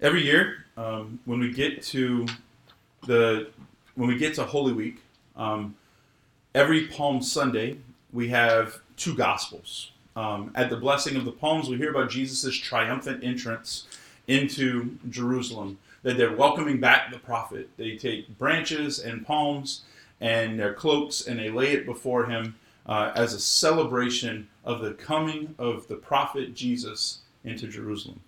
every year um, when we get to the when we get to Holy Week, um, every Palm Sunday we have two Gospels. Um, at the blessing of the palms, we hear about Jesus' triumphant entrance into Jerusalem. That they're welcoming back the prophet. They take branches and palms and their cloaks and they lay it before him uh, as a celebration of the coming of the prophet Jesus into Jerusalem.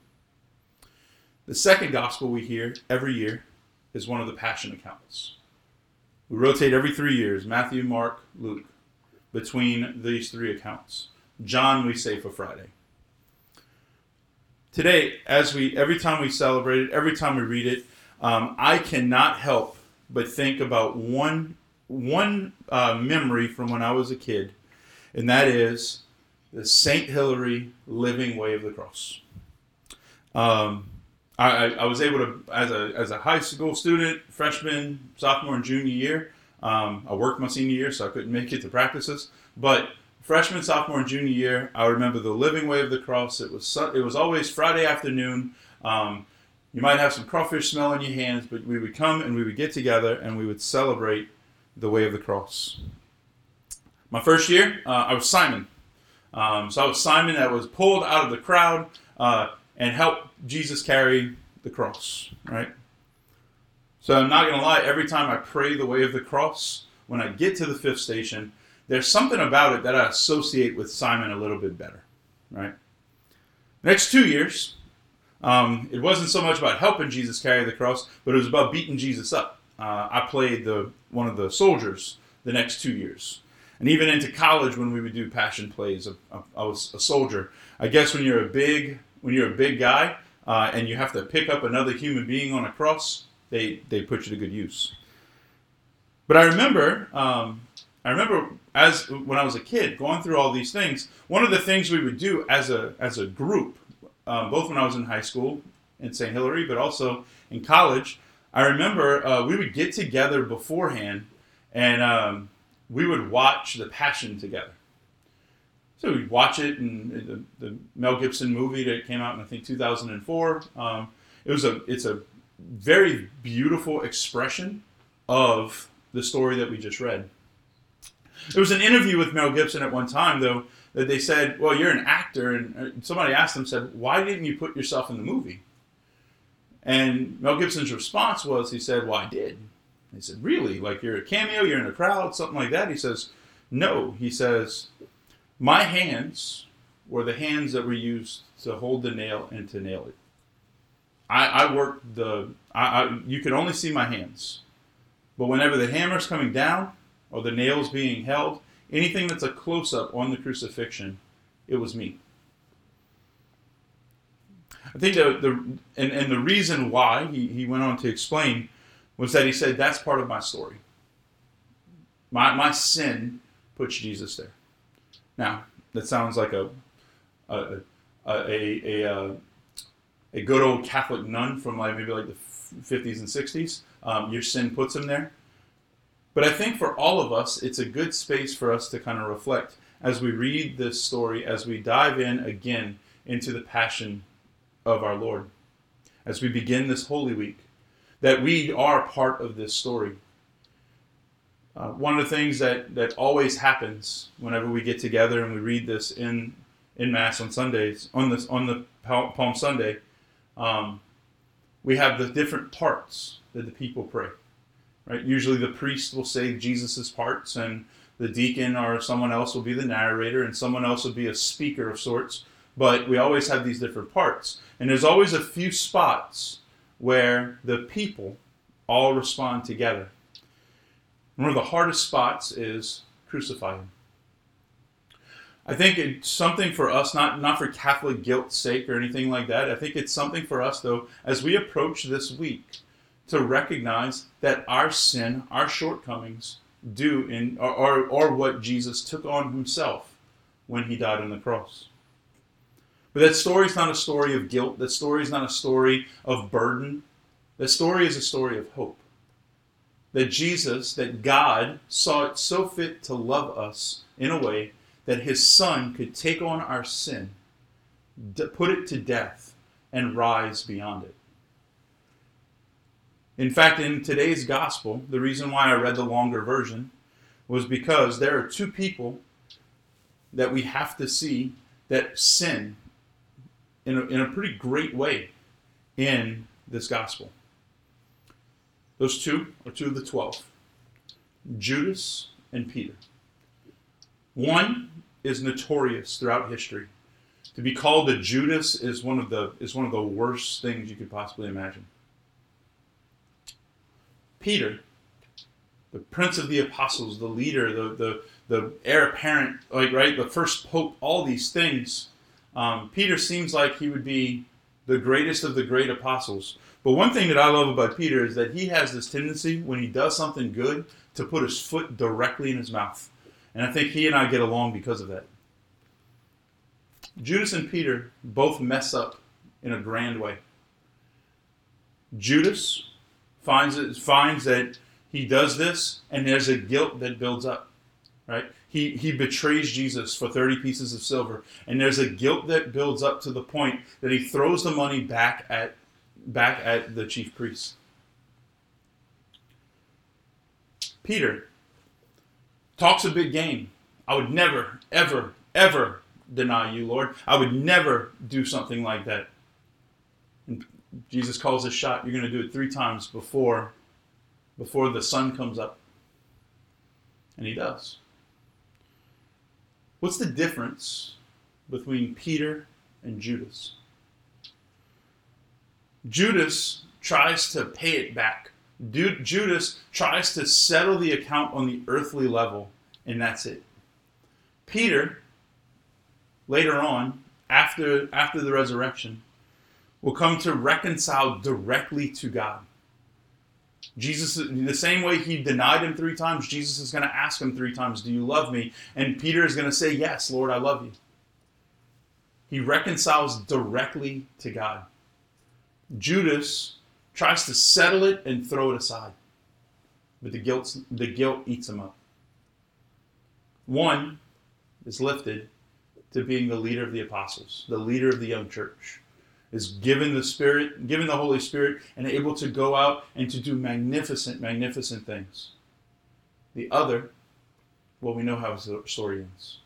The second gospel we hear every year is one of the passion accounts. We rotate every three years Matthew, Mark, Luke between these three accounts. John, we say for Friday. Today, as we every time we celebrate it, every time we read it, um, I cannot help but think about one one uh, memory from when I was a kid, and that is the Saint Hilary living way of the cross. Um, I, I, was able to, as a, as a high school student, freshman, sophomore, and junior year, um, I worked my senior year, so I couldn't make it to practices. But freshman, sophomore, and junior year, I remember the living way of the cross. It was it was always Friday afternoon. Um, you might have some crawfish smell in your hands, but we would come and we would get together and we would celebrate the way of the cross. My first year, uh, I was Simon. Um, so I was Simon that was pulled out of the crowd uh, and help Jesus carry the cross, right? So I'm not going to lie, every time I pray the way of the cross, when I get to the fifth station, there's something about it that I associate with Simon a little bit better, right? Next two years, um, it wasn't so much about helping Jesus carry the cross, but it was about beating Jesus up. Uh, I played the one of the soldiers the next two years, and even into college when we would do passion plays, I, I was a soldier. I guess when you're a big when you're a big guy uh, and you have to pick up another human being on a cross, they they put you to good use. But I remember um, I remember as when I was a kid going through all these things. One of the things we would do as a as a group, um, both when I was in high school in St. Hilary, but also in college, I remember uh, we would get together beforehand and um, we would watch The Passion together. So we'd watch it, and the, the, Mel Gibson movie that came out in I think 2004. Um, it was a it's a very beautiful expression of the story that we just read. There was an interview with Mel Gibson at one time, though, that they said, "Well, you're an actor," and uh, somebody asked him, said, "Why didn't you put yourself in the movie?" And Mel Gibson's response was, he said, Well, I did. He said, Really? Like you're a cameo, you're in a crowd, something like that? He says, No. He says, My hands were the hands that were used to hold the nail and to nail it. I, I worked the, I, I, you could only see my hands. But whenever the hammer's coming down or the nail's being held, anything that's a close up on the crucifixion, it was me. I think the, the and, and the reason why he, he went on to explain was that he said that's part of my story. My, my sin puts Jesus there. Now, that sounds like a a, a, a, uh, a good old Catholic nun from like maybe like the 50s and 60s. Um, your sin puts him there. But I think for all of us, it's a good space for us to kind of reflect as we read this story, as we dive in again into the passion of our Lord as we begin this Holy Week, that we are part of this story. Uh, one of the things that, that always happens whenever we get together and we read this in, in Mass on Sundays, on, this, on the Palm Sunday, um, we have the different parts that the people pray. Right? Usually the priest will say Jesus' parts, and the deacon or someone else will be the narrator, and someone else will be a speaker of sorts but we always have these different parts. And there's always a few spots where the people all respond together. One of the hardest spots is crucify him. I think it's something for us, not, not for Catholic guilt's sake or anything like that. I think it's something for us, though, as we approach this week, to recognize that our sin, our shortcomings, do in or, are, or what Jesus took on himself when he died on the cross. But that story is not a story of guilt. That story is not a story of burden. That story is a story of hope. That Jesus, that God saw it so fit to love us in a way that his son could take on our sin, put it to death, and rise beyond it. In fact, in today's gospel, the reason why I read the longer version was because there are two people that we have to see that sin in a, in a pretty great way in this gospel. Those two are two of the twelve Judas and Peter. One is notorious throughout history. To be called a Judas is one of the is one of the worst things you could possibly imagine. Peter, the prince of the apostles, the leader, the the, the heir apparent, like right, the first pope, all these things. Um, Peter seems like he would be the greatest of the great apostles. But one thing that I love about Peter is that he has this tendency when he does something good to put his foot directly in his mouth. And I think he and I get along because of that. Judas and Peter both mess up in a grand way. Judas finds it, finds that he does this, and there's a guilt that builds up. Right? He he betrays Jesus for 30 pieces of silver, and there's a guilt that builds up to the point that he throws the money back at back at the chief priests. Peter talks a big game. I would never, ever, ever deny you, Lord. I would never do something like that. And Jesus calls a shot. You're going to do it three times before, before the sun comes up. And he does. What's the difference between Peter and Judas? Judas tries to pay it back. Judas tries to settle the account on the earthly level, and that's it. Peter, later on, after, after the resurrection, will come to reconcile directly to God. Jesus, the same way he denied him three times, Jesus is going to ask him three times, Do you love me? And Peter is going to say, Yes, Lord, I love you. He reconciles directly to God. Judas tries to settle it and throw it aside. But the guilt, the guilt eats him up. One is lifted to being the leader of the apostles, the leader of the young church, is given the Spirit, given the Holy Spirit, and able to go out and to do magnificent, magnificent things. The other, well, we know how his story ends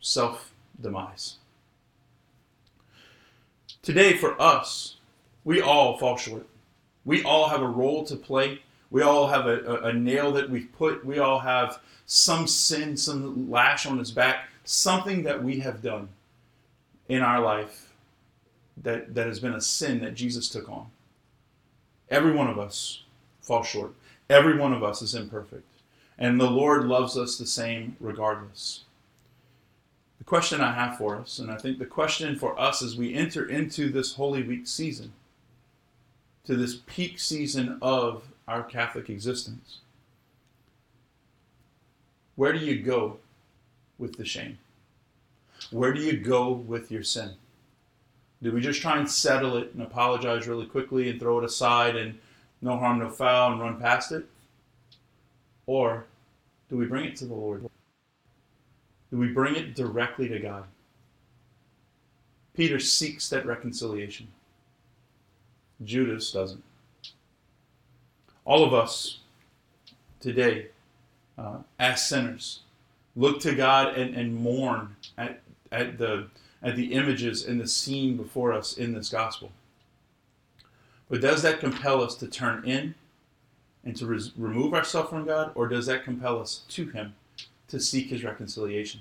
self demise. Today, for us, we all fall short. We all have a role to play. We all have a, a, a nail that we've put. We all have some sin, some lash on his back, something that we have done in our life that, that has been a sin that Jesus took on. Every one of us falls short. Every one of us is imperfect. And the Lord loves us the same regardless. The question I have for us, and I think the question for us as we enter into this Holy Week season, to this peak season of our Catholic existence. Where do you go with the shame? Where do you go with your sin? Do we just try and settle it and apologize really quickly and throw it aside and no harm, no foul and run past it? Or do we bring it to the Lord? Do we bring it directly to God? Peter seeks that reconciliation. Judas doesn't. All of us today, uh, as sinners, look to God and, and mourn at, at, the, at the images and the scene before us in this gospel. But does that compel us to turn in and to res- remove ourselves from God, or does that compel us to Him to seek His reconciliation?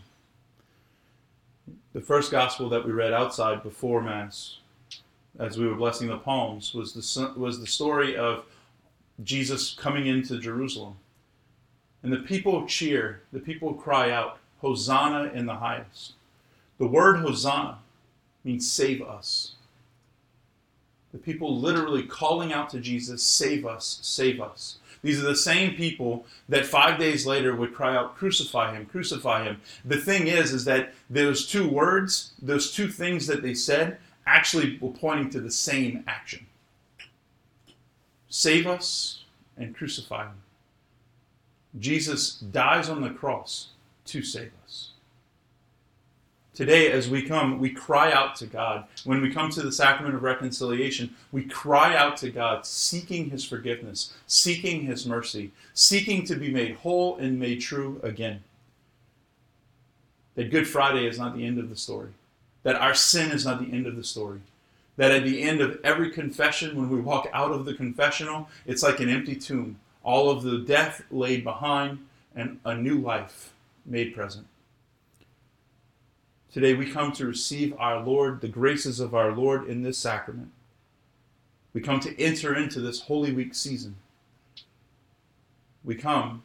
The first gospel that we read outside before Mass as we were blessing the palms was the was the story of Jesus coming into Jerusalem. And the people cheer, the people cry out, Hosanna in the highest. The word Hosanna means save us. The people literally calling out to Jesus, save us, save us. These are the same people that five days later would cry out, crucify him, crucify him. The thing is, is that those two words, those two things that they said, actually were pointing to the same action save us and crucify him. Jesus dies on the cross to save us. Today, as we come, we cry out to God. When we come to the sacrament of reconciliation, we cry out to God, seeking His forgiveness, seeking His mercy, seeking to be made whole and made true again. That Good Friday is not the end of the story, that our sin is not the end of the story. That at the end of every confession, when we walk out of the confessional, it's like an empty tomb. All of the death laid behind and a new life made present. Today we come to receive our Lord, the graces of our Lord in this sacrament. We come to enter into this Holy Week season. We come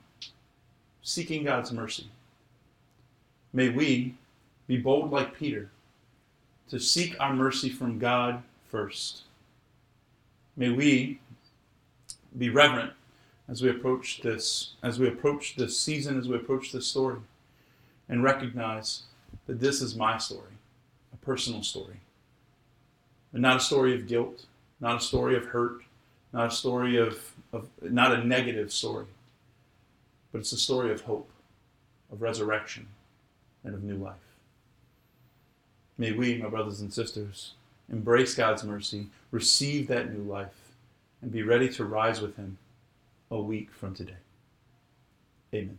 seeking God's mercy. May we be bold like Peter to seek our mercy from God first. May we be reverent as we approach this, as we approach this season, as we approach this story, and recognize that this is my story, a personal story. And not a story of guilt, not a story of hurt, not a story of, of not a negative story, but it's a story of hope, of resurrection, and of new life. May we, my brothers and sisters, embrace God's mercy, receive that new life, and be ready to rise with Him a week from today. Amen.